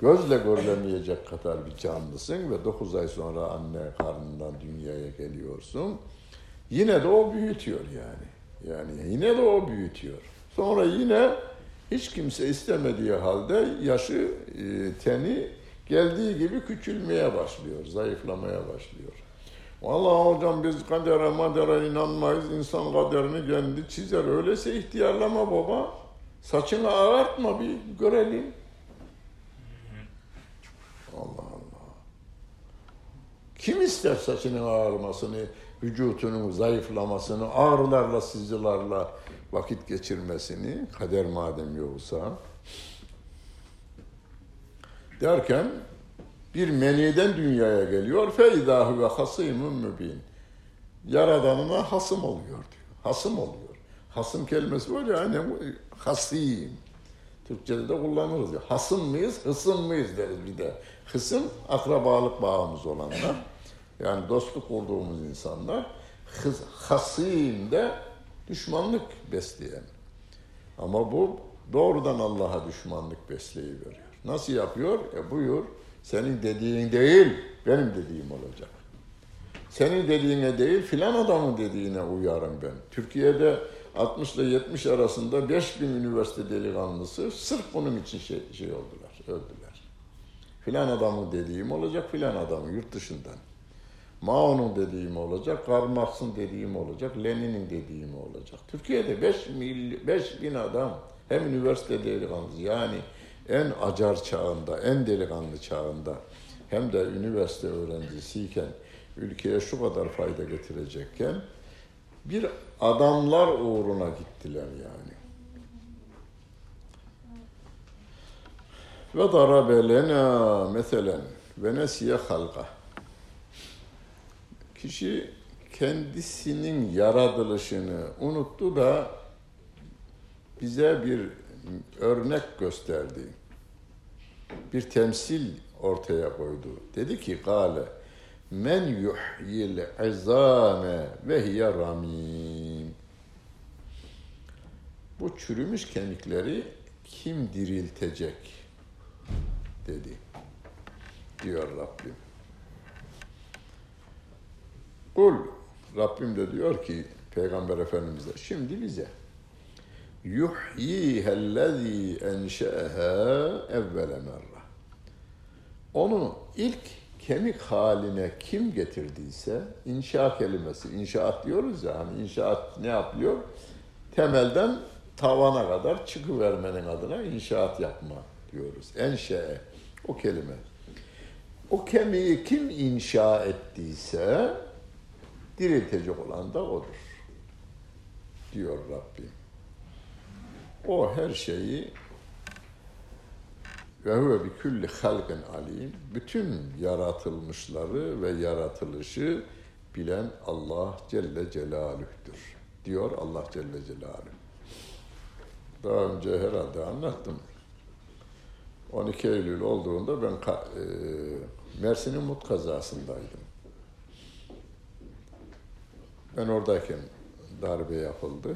Gözle görülemeyecek kadar bir canlısın ve 9 ay sonra anne karnından dünyaya geliyorsun. Yine de o büyütüyor yani. Yani yine de o büyütüyor. Sonra yine hiç kimse istemediği halde yaşı, e, teni geldiği gibi küçülmeye başlıyor, zayıflamaya başlıyor. Vallahi hocam biz kadere madere inanmayız, insan kaderini kendi çizer. Öyleyse ihtiyarlama baba, saçını ağartma bir görelim. Allah Allah. Kim ister saçının ağarmasını, vücutunun zayıflamasını, ağrılarla, sızılarla, vakit geçirmesini kader madem yoksa derken bir meniden dünyaya geliyor. Feydahu ve hasîmün mübin. Yaradanına hasım oluyor diyor. Hasım oluyor. Hasım kelimesi var ya hani hasim. Türkçe'de de kullanırız. Ya. Hasım mıyız, hısım mıyız deriz bir de. Hısım akrabalık bağımız olanlar. Yani dostluk kurduğumuz insanlar. Hasim de düşmanlık besleyen. Ama bu doğrudan Allah'a düşmanlık besleyiveriyor. Nasıl yapıyor? E buyur, senin dediğin değil, benim dediğim olacak. Senin dediğine değil, filan adamın dediğine uyarım ben. Türkiye'de 60 ile 70 arasında 5 bin üniversite delikanlısı sırf bunun için şey, şey oldular, öldüler. Filan adamın dediğim olacak, filan adamın yurt dışından. Mao'nun dediğim olacak, Karl Marx'ın dediğim olacak, Lenin'in dediğim olacak. Türkiye'de 5, mil, 5 bin adam hem üniversite delikanlısı yani en acar çağında, en delikanlı çağında hem de üniversite öğrencisiyken ülkeye şu kadar fayda getirecekken bir adamlar uğruna gittiler yani. Ve darabe lena meselen ve nesiye halka. Kişi kendisinin yaratılışını unuttu da bize bir örnek gösterdi. Bir temsil ortaya koydu. Dedi ki gale Men yuhyil izame ve hiye ramim. Bu çürümüş kemikleri kim diriltecek dedi. Diyor Rabbim. Kul Rabbim de diyor ki Peygamber Efendimiz'e şimdi bize yuhyihellezî enşe'eha evvele merra. Onu ilk kemik haline kim getirdiyse inşa kelimesi, inşaat diyoruz ya hani inşaat ne yapıyor? Temelden tavana kadar çıkıvermenin adına inşaat yapma diyoruz. Enşe o kelime. O kemiği kim inşa ettiyse diriltecek olan da odur. Diyor Rabbim. O her şeyi ve huve bi külli halqin alim. Bütün yaratılmışları ve yaratılışı bilen Allah Celle Celaluh'tür. Diyor Allah Celle Celaluhu. Daha önce herhalde anlattım. 12 Eylül olduğunda ben e, Mersin'in Mut kazasındaydım. Ben oradayken darbe yapıldı.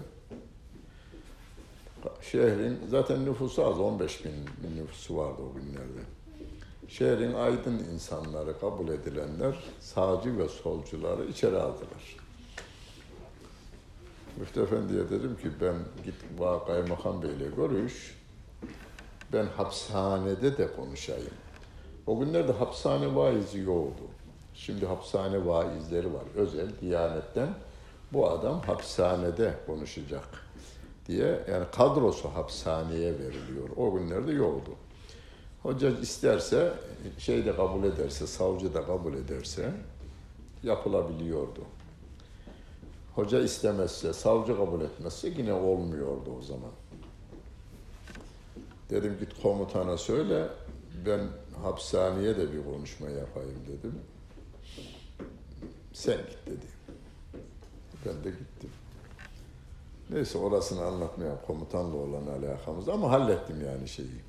Şehrin zaten nüfusu az, 15 bin nüfusu vardı o günlerde. Şehrin aydın insanları, kabul edilenler, sağcı ve solcuları içeri aldılar. Müftü Efendi'ye dedim ki ben git kaymakam beyle görüş, ben hapishanede de konuşayım. O günlerde hapishane vaizi yoktu. Şimdi hapishane vaizleri var. Özel, Diyanet'ten bu adam hapishanede konuşacak diye yani kadrosu hapishaneye veriliyor. O günlerde yoktu. Hoca isterse, şey de kabul ederse, savcı da kabul ederse yapılabiliyordu. Hoca istemezse, savcı kabul etmezse yine olmuyordu o zaman. Dedim git komutana söyle, ben hapishaneye de bir konuşma yapayım dedim. Sen git dedi. Ben de gittim. Neyse orasını anlatmaya komutanla olan alakamız ama hallettim yani şeyi.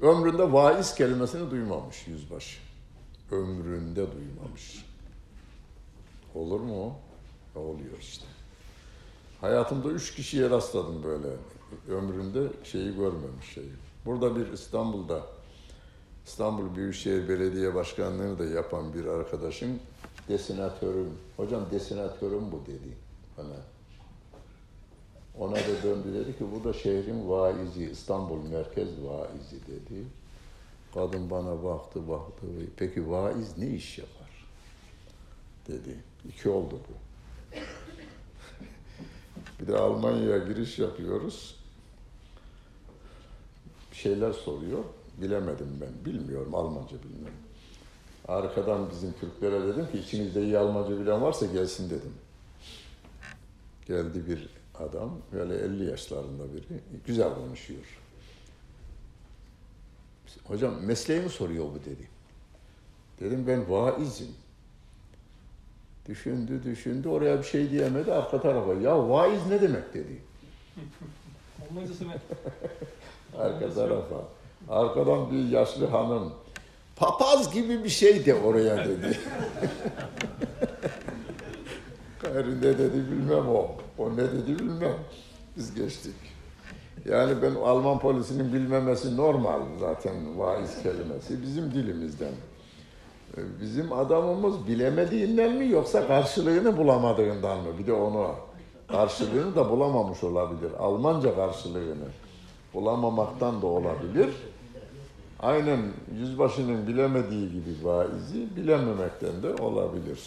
Ömründe vaiz kelimesini duymamış yüzbaşı. Ömründe duymamış. Olur mu o? Oluyor işte. Hayatımda üç kişiye rastladım böyle. Ömründe şeyi görmemiş şeyi. Burada bir İstanbul'da İstanbul Büyükşehir Belediye Başkanlığı'nı da yapan bir arkadaşım desinatörüm, hocam desinatörüm bu dedi bana. Ona da döndü dedi ki bu da şehrin vaizi, İstanbul merkez vaizi dedi. Kadın bana baktı baktı. Peki vaiz ne iş yapar? Dedi. İki oldu bu. <laughs> bir de Almanya'ya giriş yapıyoruz. Bir şeyler soruyor. Bilemedim ben. Bilmiyorum. Almanca bilmiyorum. Arkadan bizim Türklere dedim ki içinizde iyi Almanca bilen varsa gelsin dedim. Geldi bir adam, böyle 50 yaşlarında biri, güzel konuşuyor. Hocam mesleğimi soruyor bu dedi. Dedim ben vaizim. Düşündü düşündü oraya bir şey diyemedi arka tarafa. Ya vaiz ne demek dedi. <laughs> arka tarafa. Arkadan bir yaşlı hanım. Papaz gibi bir şey de oraya dedi. Gayrı ne dedi bilmem o. O ne dedi bilmem. Biz geçtik. Yani ben Alman polisinin bilmemesi normal zaten vaiz kelimesi bizim dilimizden. Ee, bizim adamımız bilemediğinden mi yoksa karşılığını bulamadığından mı? Bir de onu karşılığını da bulamamış olabilir. Almanca karşılığını bulamamaktan da olabilir. Aynen yüzbaşının bilemediği gibi vaizi bilememekten de olabilir.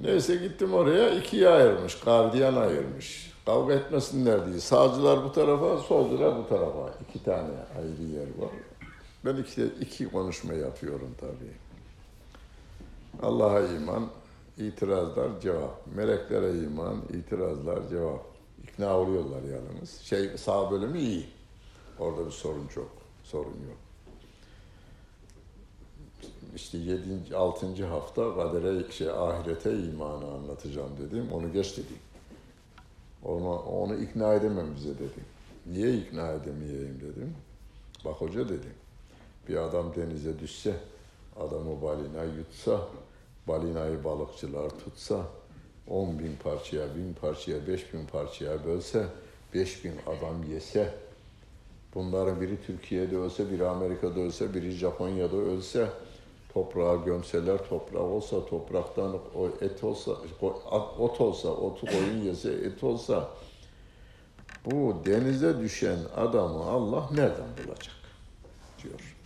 Neyse gittim oraya ikiye ayırmış, gardiyan ayırmış. Kavga etmesinler diye. Sağcılar bu tarafa, solcular bu tarafa. İki tane ayrı yer var. Ben iki, iki konuşma yapıyorum tabii. Allah'a iman, itirazlar, cevap. Meleklere iman, itirazlar, cevap. İkna oluyorlar yalnız. Şey, sağ bölümü iyi. Orada bir sorun çok, sorun yok işte 7. 6. hafta kadere şey ahirete imanı anlatacağım dedim. Onu geç dedim. Onu, onu ikna edemem bize dedi. Niye ikna edemeyeyim dedim. Bak hoca dedi. Bir adam denize düşse adamı balina yutsa, balinayı balıkçılar tutsa, 10 bin parçaya, bin parçaya, beş bin parçaya bölse, beş bin adam yese, bunların biri Türkiye'de ölse, biri Amerika'da ölse, biri Japonya'da ölse, toprağa gömseler, toprak olsa, topraktan o et olsa, ot olsa, otu koyun yese, et olsa, bu denize düşen adamı Allah nereden bulacak? diyor.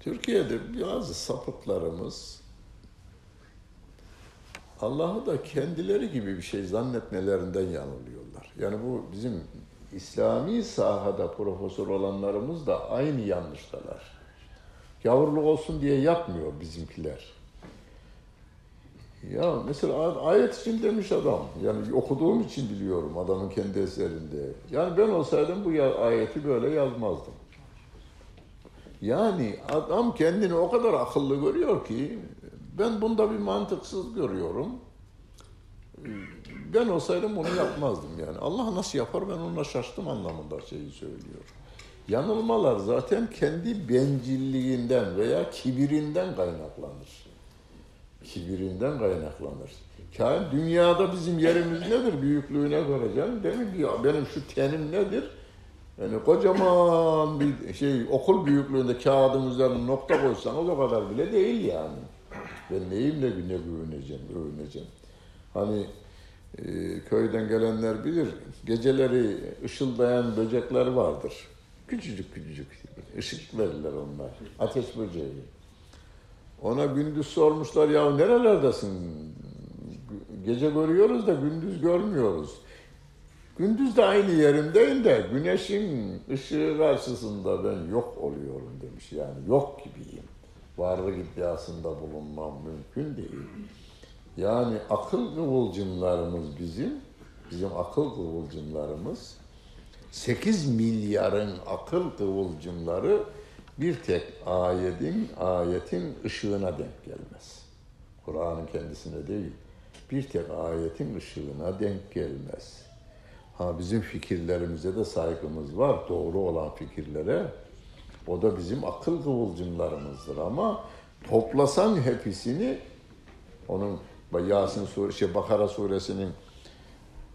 Türkiye'de bazı sapıklarımız Allah'ı da kendileri gibi bir şey zannetmelerinden yanılıyorlar. Yani bu bizim İslami sahada profesör olanlarımız da aynı yanlıştalar. Yavruluk olsun diye yapmıyor bizimkiler. Ya mesela ayet için demiş adam. Yani okuduğum için biliyorum adamın kendi eserinde. Yani ben olsaydım bu ayeti böyle yazmazdım. Yani adam kendini o kadar akıllı görüyor ki ben bunda bir mantıksız görüyorum. Ben olsaydım onu yapmazdım yani. Allah nasıl yapar ben ona şaştım anlamında şeyi söylüyor. Yanılmalar zaten kendi bencilliğinden veya kibirinden kaynaklanır. Kibirinden kaynaklanır. Yani dünyada bizim yerimiz nedir? Büyüklüğüne göre canım. Demin ki benim şu tenim nedir? Yani kocaman bir şey okul büyüklüğünde kağıdın üzerine nokta koysanız o kadar bile değil yani. Ben neyimle ne övüneceğim, övüneceğim. Hani e, köyden gelenler bilir, geceleri ışıldayan böcekler vardır. Küçücük küçücük ışık verirler onlar. Ateş böceği. Ona gündüz sormuşlar ya nerelerdesin? Gece görüyoruz da gündüz görmüyoruz. Gündüz de aynı yerimdeyim de güneşin ışığı karşısında ben yok oluyorum demiş. Yani yok gibiyim. Varlık iddiasında bulunmam mümkün değil. Yani akıl kıvılcımlarımız bizim, bizim akıl kıvılcımlarımız 8 milyarın akıl kıvılcımları bir tek ayetin, ayetin ışığına denk gelmez. Kur'an'ın kendisine değil, bir tek ayetin ışığına denk gelmez. Ha bizim fikirlerimize de saygımız var, doğru olan fikirlere. O da bizim akıl kıvılcımlarımızdır ama toplasan hepsini onun Yasin suresi, şey, Bakara suresinin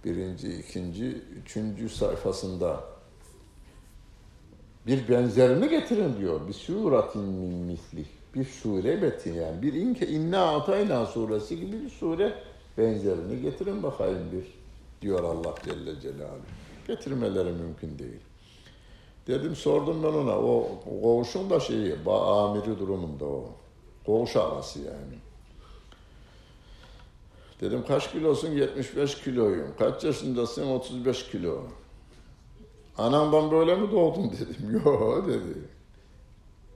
birinci, ikinci, üçüncü sayfasında bir benzerini getirin diyor. Bir suratin min misli. Bir sure metin yani. Bir inke inna atayna suresi gibi bir sure benzerini getirin bakayım bir diyor Allah Celle Celaluhu. Getirmeleri mümkün değil. Dedim sordum ben ona o koğuşun da şeyi amiri durumunda o. Koğuş ağası yani. Dedim kaç kilosun? 75 kiloyum. Kaç yaşındasın? 35 kilo. Anamdan böyle mi doğdun <laughs> dedim. Yo dedi.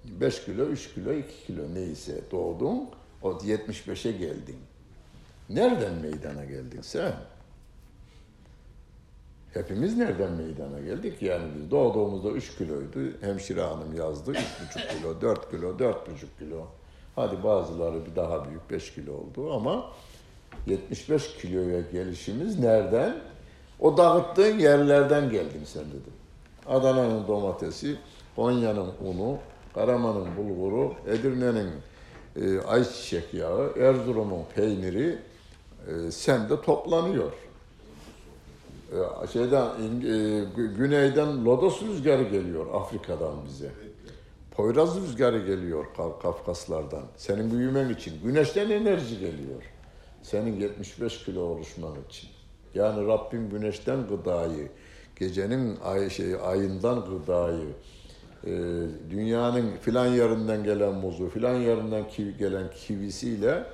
5 kilo, 3 kilo, 2 kilo neyse doğdun. O 75'e geldin. Nereden meydana geldin sen? Hepimiz nereden meydana geldik? Yani biz doğduğumuzda 3 kiloydu. Hemşire hanım yazdı 3,5 kilo, 4 kilo, 4,5 kilo. Hadi bazıları bir daha büyük 5 kilo oldu ama 75 kiloya gelişimiz nereden? O dağıttığın yerlerden geldin sen dedim. Adana'nın domatesi, Konya'nın unu, Karaman'ın bulguru, Edirne'nin e, ayçiçek yağı, Erzurum'un peyniri e, sende toplanıyor. E, şeyden e, güneyden lodos rüzgarı geliyor Afrika'dan bize. Poyraz rüzgarı geliyor Kafkaslardan. Senin büyümen için. Güneşten enerji geliyor Senin 75 kilo oluşman için. Yani Rabbim güneşten gıdayı, gecenin ay, şey, ayından gıdayı, e, dünyanın filan yerinden gelen muzu, filan yerinden kivi, gelen kivisiyle,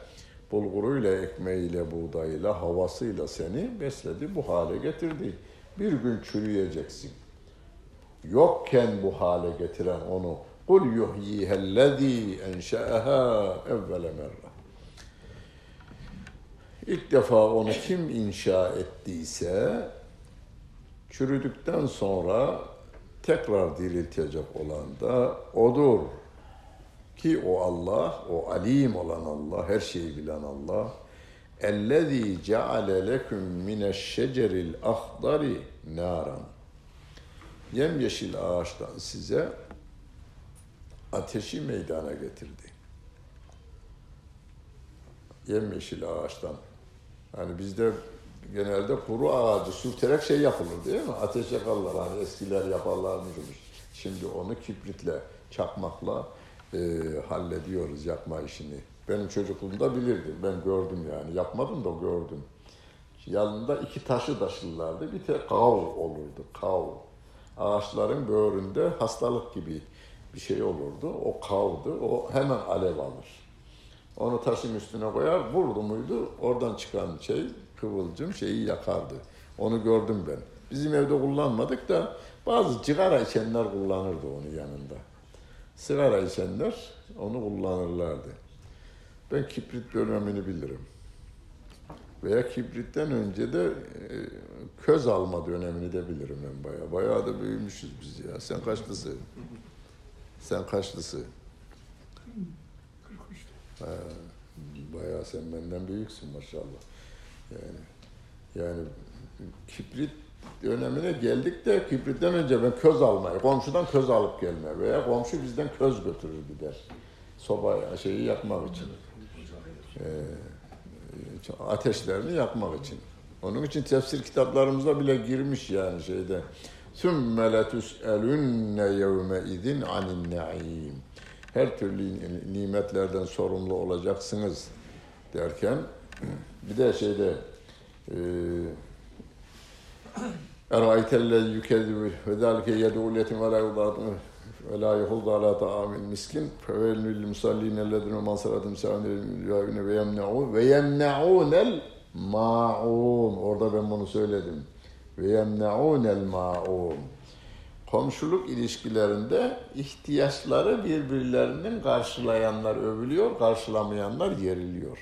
bulguruyla, ekmeğiyle, buğdayıyla, havasıyla seni besledi, bu hale getirdi. Bir gün çürüyeceksin. Yokken bu hale getiren onu قُلْ يُحْيِيهَا الَّذ۪ي اَنْشَأَهَا اَوَّلَ مَرَّةً İlk defa onu kim inşa ettiyse çürüdükten sonra tekrar diriltecek olan da odur. Ki o Allah, o alim olan Allah, her şeyi bilen Allah. اَلَّذ۪ي جَعَلَ لَكُمْ مِنَ الشَّجَرِ الْاَخْضَرِ naran. Yemyeşil ağaçtan size ateşi meydana getirdi. Yemyeşil ağaçtan. Hani bizde genelde kuru ağacı sürterek şey yapılır değil mi? Ateş yakarlar hani eskiler yaparlarmış. Şimdi onu kibritle, çakmakla e, hallediyoruz yakma işini. Benim çocukluğumda bilirdim. Ben gördüm yani. Yapmadım da gördüm. Yanında iki taşı taşırlardı. Bir de kav olurdu. Kav. Ağaçların böğründe hastalık gibi bir şey olurdu. O kavdı. O hemen alev alır. Onu taşın üstüne koyar, vurdu muydu oradan çıkan şey, kıvılcım şeyi yakardı. Onu gördüm ben. Bizim evde kullanmadık da bazı cigara içenler kullanırdı onu yanında. Sigara içenler onu kullanırlardı. Ben kibrit dönemini bilirim. Veya kibritten önce de e, köz alma dönemini de bilirim ben bayağı. Bayağı da büyümüşüz biz ya. Sen kaçlısın? Sen kaçlısın? Ha, bayağı sen benden büyüksün maşallah. Yani, yani kibrit dönemine geldik de kibritten önce ben köz almaya, komşudan köz alıp gelme veya komşu bizden köz götürür gider. Soba şeyi yakmak için. Ee, ateşlerini yakmak için. Onun için tefsir kitaplarımıza bile girmiş yani şeyde. Sümme letüs elünne yevme idin anin naim her türlü nimetlerden sorumlu olacaksınız derken bir de şeyde e, Eraytelle yükedü ve zâlike yedû uletim ve la yudâdû ve la yuhuddu ala ta'amil miskin fevelnül musallîne lezîne mansaradım sâhîne ve yemne'û ve yemne'ûnel ma'ûm orada ben bunu söyledim. Ve yemne'ûnel ma'ûm Komşuluk ilişkilerinde ihtiyaçları birbirlerinin karşılayanlar övülüyor, karşılamayanlar yeriliyor.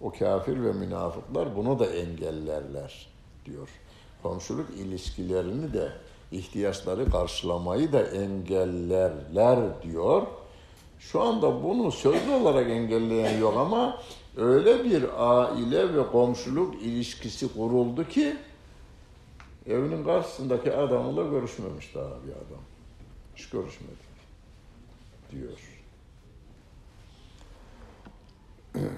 O kafir ve münafıklar bunu da engellerler diyor. Komşuluk ilişkilerini de ihtiyaçları karşılamayı da engellerler diyor. Şu anda bunu sözlü olarak engelleyen yok ama öyle bir aile ve komşuluk ilişkisi kuruldu ki evinin karşısındaki adamla görüşmemiş daha bir adam. Hiç görüşmedi diyor. <clears throat>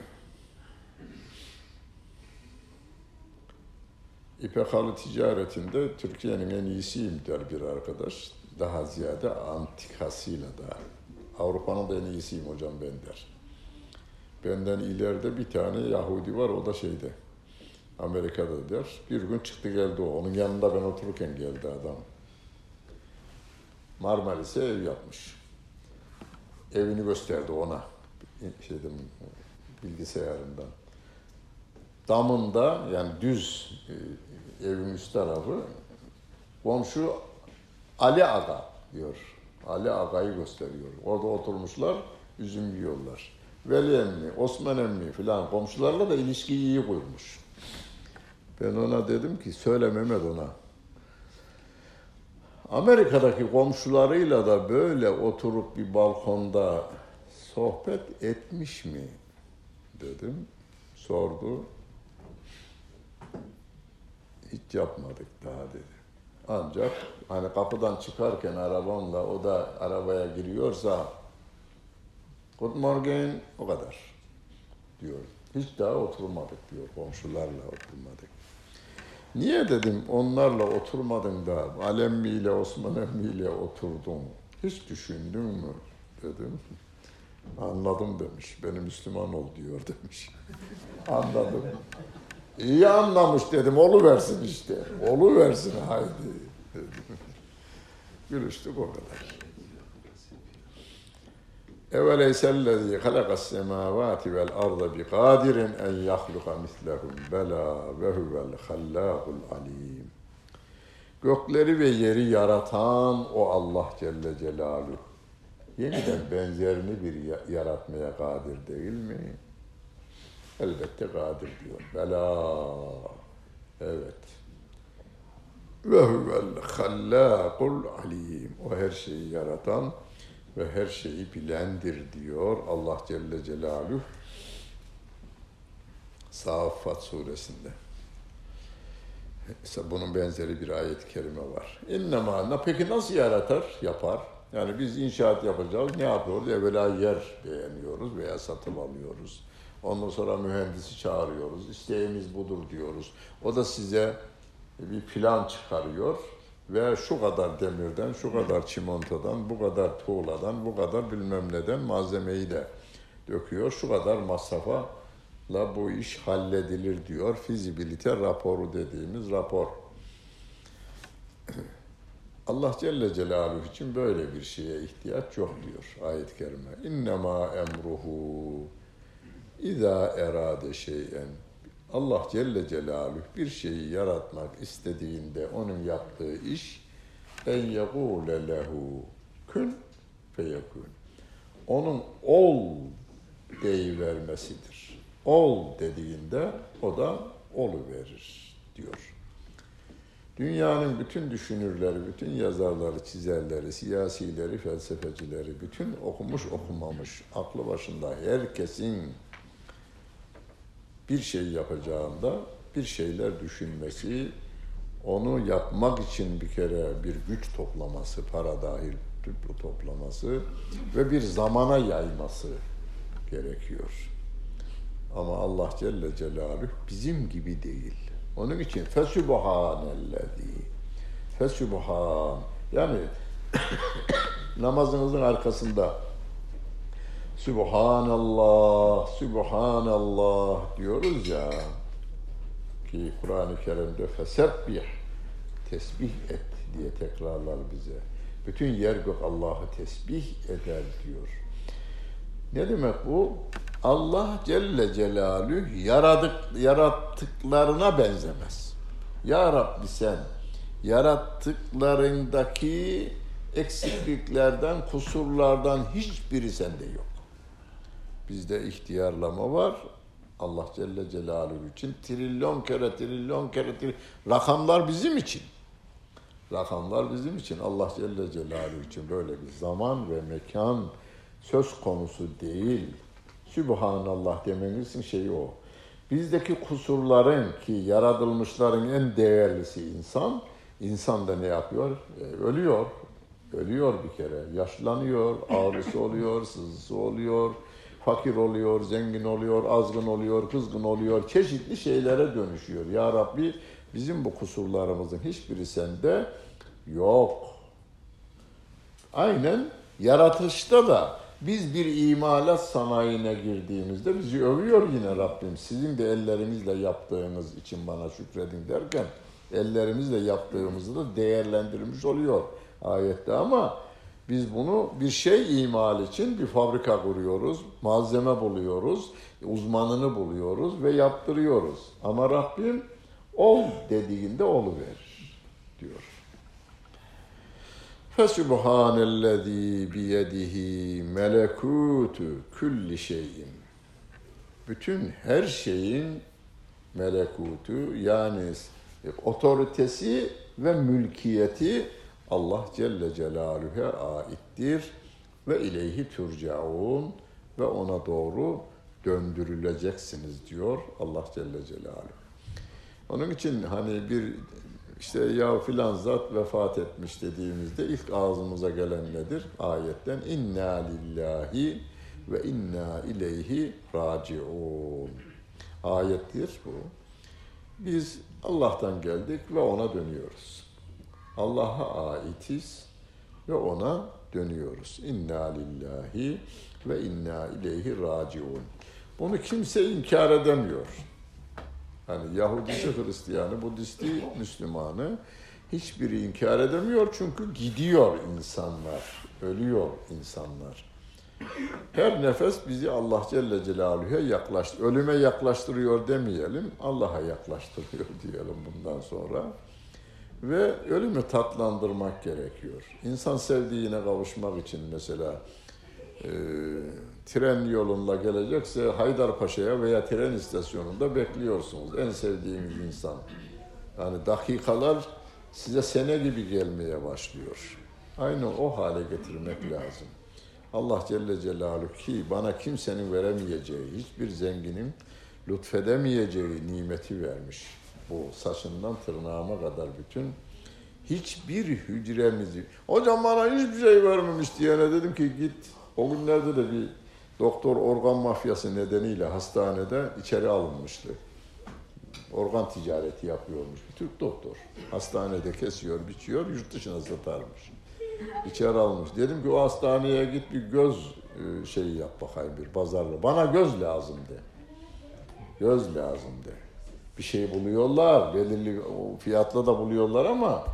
İpek halı ticaretinde Türkiye'nin en iyisiyim der bir arkadaş. Daha ziyade antikasıyla da. Avrupa'nın da en iyisiyim hocam ben der. Benden ileride bir tane Yahudi var o da şeyde. Amerika'da der. Bir gün çıktı geldi o. Onun yanında ben otururken geldi adam. Marmaris'e ev yapmış. Evini gösterdi ona. Şeyden, bilgisayarından. Damında yani düz e, evin üst tarafı komşu Ali Aga diyor. Ali Aga'yı gösteriyor. Orada oturmuşlar, üzüm yiyorlar. Veli emmi, Osman emmi filan komşularla da ilişkiyi iyi kurmuş. Ben ona dedim ki söyle Mehmet ona. Amerika'daki komşularıyla da böyle oturup bir balkonda sohbet etmiş mi dedim. Sordu. Hiç yapmadık daha dedi. Ancak hani kapıdan çıkarken arabamla o da arabaya giriyorsa Good morning o kadar diyor. Hiç daha oturmadık diyor. Komşularla oturmadık. Niye dedim onlarla oturmadın da Alemmi ile Osman Emmi ile oturdun. Hiç düşündün mü dedim. Anladım demiş. Beni Müslüman ol diyor demiş. Anladım. İyi anlamış dedim. Olu versin işte. Olu versin haydi. Gülüştük o kadar. Semavati vel arda bi kadirin en yahluka mislehum bela ve huvel hallahul alim. Gökleri ve yeri yaratan o Allah Celle Celaluhu. Yeniden benzerini bir yaratmaya kadir değil mi? Elbette kadir diyor. Bela. Evet. Ve huvel hallakul alim. O her şeyi yaratan ve her şeyi bilendir diyor Allah Celle Celaluhu Saffat suresinde. Bunun benzeri bir ayet-i kerime var. İnnemâ, peki nasıl yaratır? Yapar. Yani biz inşaat yapacağız. Ne yapıyoruz? Evvela yer beğeniyoruz veya satın alıyoruz. Ondan sonra mühendisi çağırıyoruz. İsteğimiz budur diyoruz. O da size bir plan çıkarıyor ve şu kadar demirden, şu kadar çimentodan, bu kadar tuğladan, bu kadar bilmem neden malzemeyi de döküyor. Şu kadar masrafa la bu iş halledilir diyor. Fizibilite raporu dediğimiz rapor. <clears throat> Allah Celle Celaluhu için böyle bir şeye ihtiyaç yok diyor ayet-i kerime. İnnemâ emruhu İza erade şeyen Allah Celle Celaluhu bir şeyi yaratmak istediğinde onun yaptığı iş en yekule lehu kün feyekun. Onun ol deyivermesidir. Ol dediğinde o da olu verir diyor. Dünyanın bütün düşünürleri, bütün yazarları, çizerleri, siyasileri, felsefecileri, bütün okumuş okumamış, aklı başında herkesin bir şey yapacağında bir şeyler düşünmesi, onu yapmak için bir kere bir güç toplaması, para dahil toplaması ve bir zamana yayması gerekiyor. Ama Allah Celle Celaluhu bizim gibi değil. Onun için fesübhanellezi fesübhan yani <coughs> namazınızın arkasında Subhanallah, Subhanallah diyoruz ya ki Kur'an-ı Kerim'de fesebbih tesbih et diye tekrarlar bize. Bütün yer gök Allah'ı tesbih eder diyor. Ne demek bu? Allah Celle Celaluhu yaradık, yarattıklarına benzemez. Ya Rabbi sen yarattıklarındaki eksikliklerden, kusurlardan hiçbiri sende yok. Bizde ihtiyarlama var. Allah Celle Celaluhu için trilyon kere trilyon kere trilyon. Rakamlar bizim için. Rakamlar bizim için. Allah Celle Celaluhu için böyle bir zaman ve mekan söz konusu değil. Sübhanallah demenizin şeyi o. Bizdeki kusurların ki yaratılmışların en değerlisi insan, insan da ne yapıyor? E, ölüyor. Ölüyor bir kere. Yaşlanıyor, ağrısı oluyor, sızısı oluyor, fakir oluyor, zengin oluyor, azgın oluyor, kızgın oluyor, çeşitli şeylere dönüşüyor. Ya Rabbi bizim bu kusurlarımızın hiçbiri sende yok. Aynen yaratışta da biz bir imalat sanayine girdiğimizde bizi övüyor yine Rabbim. Sizin de ellerinizle yaptığınız için bana şükredin derken ellerimizle yaptığımızı da değerlendirmiş oluyor ayette ama biz bunu bir şey imal için bir fabrika kuruyoruz, malzeme buluyoruz, uzmanını buluyoruz ve yaptırıyoruz. Ama Rabbim ol dediğinde verir diyor. Fesubhanellezî biyedihi melekutu kulli şeyin. Bütün her şeyin melekutu yani otoritesi ve mülkiyeti Allah Celle Celaluhu'ya aittir ve ileyhi turcaun ve ona doğru döndürüleceksiniz diyor Allah Celle Celaluhu. Onun için hani bir işte ya filan zat vefat etmiş dediğimizde ilk ağzımıza gelen nedir? Ayetten inna lillahi ve inna ileyhi raciun. Ayettir bu. Biz Allah'tan geldik ve ona dönüyoruz. Allah'a aitiz ve ona dönüyoruz. İnna lillahi ve inna ileyhi raciun. Bunu kimse inkar edemiyor. Hani Yahudisi, Hristiyanı, Budisti, Müslümanı hiçbiri inkar edemiyor çünkü gidiyor insanlar, ölüyor insanlar. Her nefes bizi Allah Celle Celaluhu'ya yaklaştı. Ölüme yaklaştırıyor demeyelim, Allah'a yaklaştırıyor <laughs> diyelim bundan sonra. Ve ölümü tatlandırmak gerekiyor. İnsan sevdiğine kavuşmak için mesela e, tren yolunda gelecekse Haydarpaşa'ya veya tren istasyonunda bekliyorsunuz. En sevdiğiniz insan. Yani dakikalar size sene gibi gelmeye başlıyor. Aynı o hale getirmek lazım. Allah Celle Celaluhu ki bana kimsenin veremeyeceği, hiçbir zenginin lütfedemeyeceği nimeti vermiş. Bu saçından tırnağıma kadar bütün hiçbir hücremizi, hocam bana hiçbir şey vermemiş diyene dedim ki git. O günlerde de bir doktor organ mafyası nedeniyle hastanede içeri alınmıştı. Organ ticareti yapıyormuş. Bir Türk doktor. Hastanede kesiyor, biçiyor, yurt dışına satarmış. İçeri almış. Dedim ki o hastaneye git bir göz e, şeyi yap bakayım bir pazarla. Bana göz lazım de. Göz lazım de. Bir şey buluyorlar, belirli fiyatla da buluyorlar ama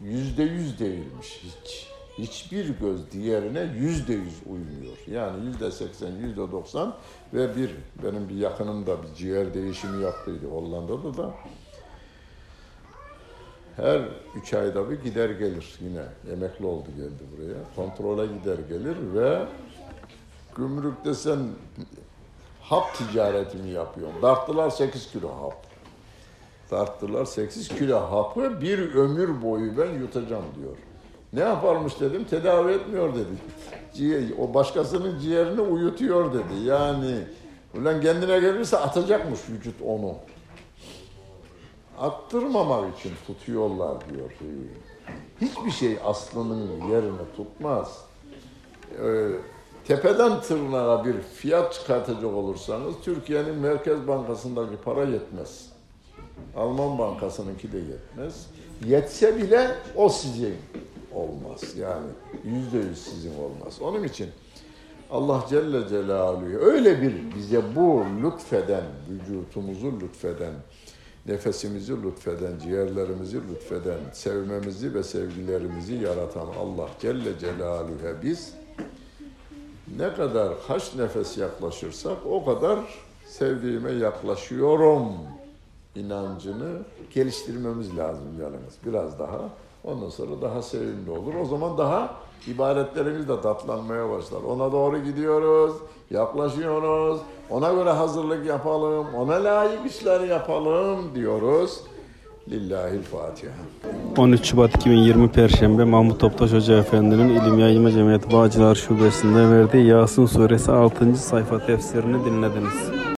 yüzde yüz değilmiş hiç. Hiçbir göz diğerine yüzde yüz uymuyor. Yani yüzde seksen, yüzde doksan ve bir benim bir yakınım da bir ciğer değişimi yaptıydı Hollanda'da da. Her üç ayda bir gider gelir yine. Emekli oldu geldi buraya. Kontrole gider gelir ve gümrükte sen hap ticaretini yapıyorsun. Darttılar 8 kilo hap. Tarttılar 8 kilo hapı bir ömür boyu ben yutacağım diyor. Ne yaparmış dedim tedavi etmiyor dedi. O başkasının ciğerini uyutuyor dedi. Yani ulan kendine gelirse atacakmış vücut onu. Attırmamak için tutuyorlar diyor. Hiçbir şey aslının yerini tutmaz. Ee, tepeden tırnağa bir fiyat çıkartacak olursanız Türkiye'nin Merkez Bankası'ndaki para yetmez. Alman bankasınınki de yetmez. Yetse bile o sizin olmaz. Yani yüzde yüz sizin olmaz. Onun için Allah Celle Celaluhu öyle bir bize bu lütfeden, vücutumuzu lütfeden, nefesimizi lütfeden, ciğerlerimizi lütfeden, sevmemizi ve sevgilerimizi yaratan Allah Celle Celaluhu'ya biz ne kadar kaç nefes yaklaşırsak o kadar sevdiğime yaklaşıyorum inancını geliştirmemiz lazım yalnız biraz daha. Ondan sonra daha sevimli olur. O zaman daha ibadetlerimiz de tatlanmaya başlar. Ona doğru gidiyoruz, yaklaşıyoruz. Ona göre hazırlık yapalım, ona layık işler yapalım diyoruz. Lillahil Fatiha. 13 Şubat 2020 Perşembe Mahmut Toptaş Hoca Efendi'nin İlim Yayılma Cemiyeti Bağcılar Şubesi'nde verdiği Yasin Suresi 6. sayfa tefsirini dinlediniz.